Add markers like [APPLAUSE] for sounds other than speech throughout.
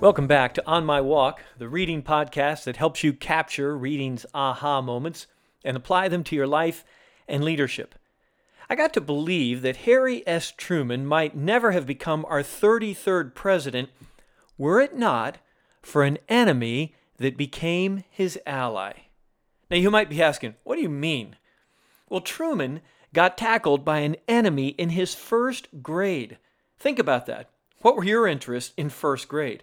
Welcome back to On My Walk, the reading podcast that helps you capture reading's aha moments and apply them to your life and leadership. I got to believe that Harry S. Truman might never have become our 33rd president were it not for an enemy that became his ally. Now, you might be asking, what do you mean? Well, Truman got tackled by an enemy in his first grade. Think about that. What were your interests in first grade?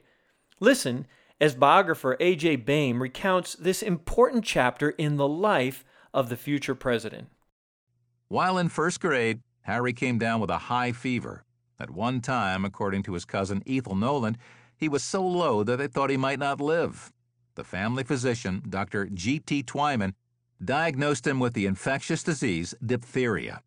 Listen as biographer A.J. Baime recounts this important chapter in the life of the future president. While in first grade, Harry came down with a high fever. At one time, according to his cousin Ethel Noland, he was so low that they thought he might not live. The family physician, Dr. G.T. Twyman, diagnosed him with the infectious disease diphtheria.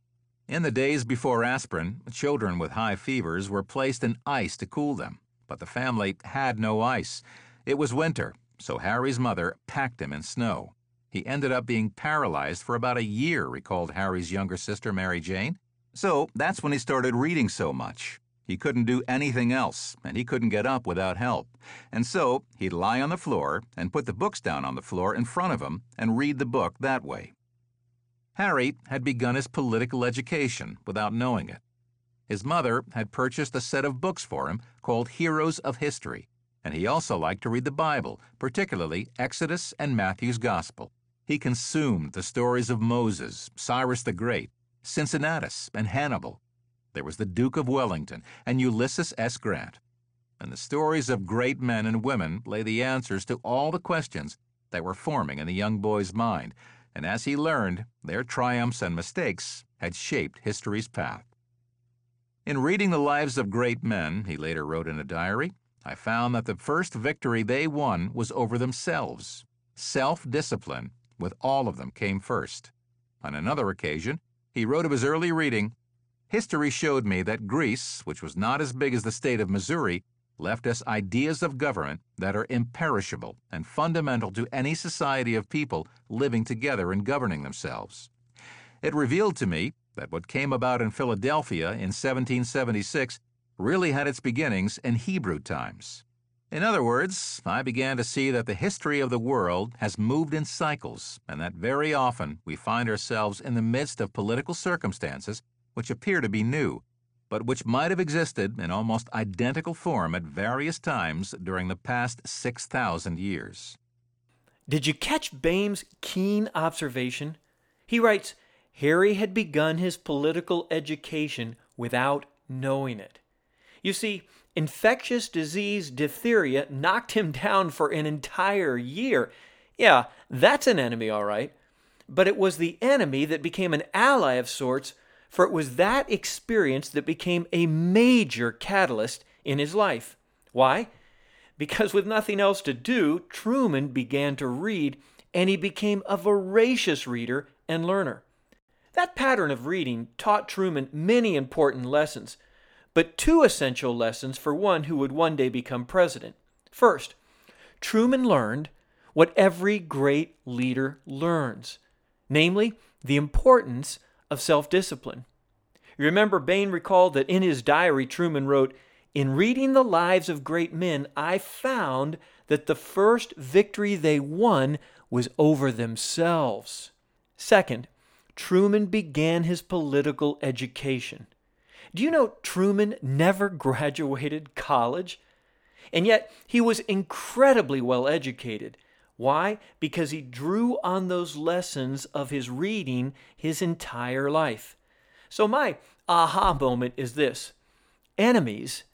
In the days before aspirin, children with high fevers were placed in ice to cool them but the family had no ice. It was winter, so Harry's mother packed him in snow. He ended up being paralyzed for about a year, recalled Harry's younger sister, Mary Jane. So that's when he started reading so much. He couldn't do anything else, and he couldn't get up without help. And so he'd lie on the floor and put the books down on the floor in front of him and read the book that way. Harry had begun his political education without knowing it. His mother had purchased a set of books for him called Heroes of History, and he also liked to read the Bible, particularly Exodus and Matthew's Gospel. He consumed the stories of Moses, Cyrus the Great, Cincinnatus, and Hannibal. There was the Duke of Wellington and Ulysses S. Grant. And the stories of great men and women lay the answers to all the questions that were forming in the young boy's mind, and as he learned, their triumphs and mistakes had shaped history's path. In reading the lives of great men, he later wrote in a diary, I found that the first victory they won was over themselves. Self discipline, with all of them, came first. On another occasion, he wrote of his early reading History showed me that Greece, which was not as big as the state of Missouri, left us ideas of government that are imperishable and fundamental to any society of people living together and governing themselves. It revealed to me that what came about in Philadelphia in 1776 really had its beginnings in Hebrew times. In other words, I began to see that the history of the world has moved in cycles, and that very often we find ourselves in the midst of political circumstances which appear to be new, but which might have existed in almost identical form at various times during the past 6,000 years. Did you catch Baime's keen observation? He writes, Harry had begun his political education without knowing it. You see, infectious disease diphtheria knocked him [LAUGHS] down for an entire year. Yeah, that's an enemy, all right. But it was the enemy that became an ally of sorts, for it was that experience that became a major catalyst in his life. Why? Because with nothing else to do, Truman began to read, and he became a voracious reader and learner. That pattern of reading taught Truman many important lessons, but two essential lessons for one who would one day become president. First, Truman learned what every great leader learns, namely, the importance of self discipline. You remember, Baime recalled that in his diary, Truman wrote, In reading the lives of great men, I found that the first victory they won was over themselves. Second, Truman began his political education. Do you know Truman never [LAUGHS] graduated college? And yet he was incredibly well educated. Why? Because he drew on those lessons of his reading his entire life. So, my aha moment is this enemies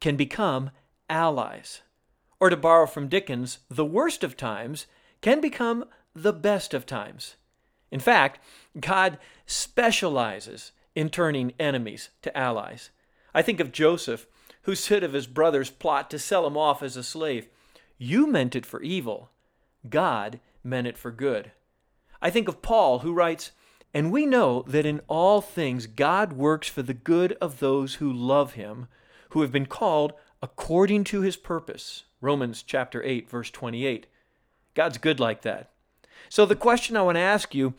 can become allies. Or to borrow from Dickens, the worst of times can become the best of times. In fact, God specializes in turning enemies to allies. I think of Joseph, who said of his brother's plot to sell him off as a slave, You meant it for evil, God meant it for good. I think of Paul, who writes, And we know that in all things God works for the good of those who love him, who have been called according to his purpose. Romans chapter 8, verse 28. God's good like that. So the question I want to ask you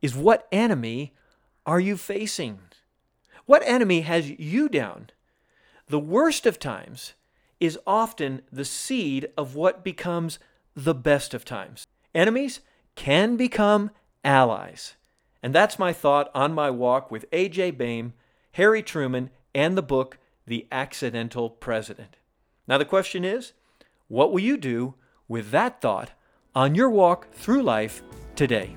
is what enemy are you facing? What enemy has you down? The worst of times is often the seed of what becomes the best of times. Enemies can become allies. And that's my thought on my walk with A.J. Baime, Harry Truman, and the book, The Accidental President. Now, the question is what will you do with that thought on your walk through life today?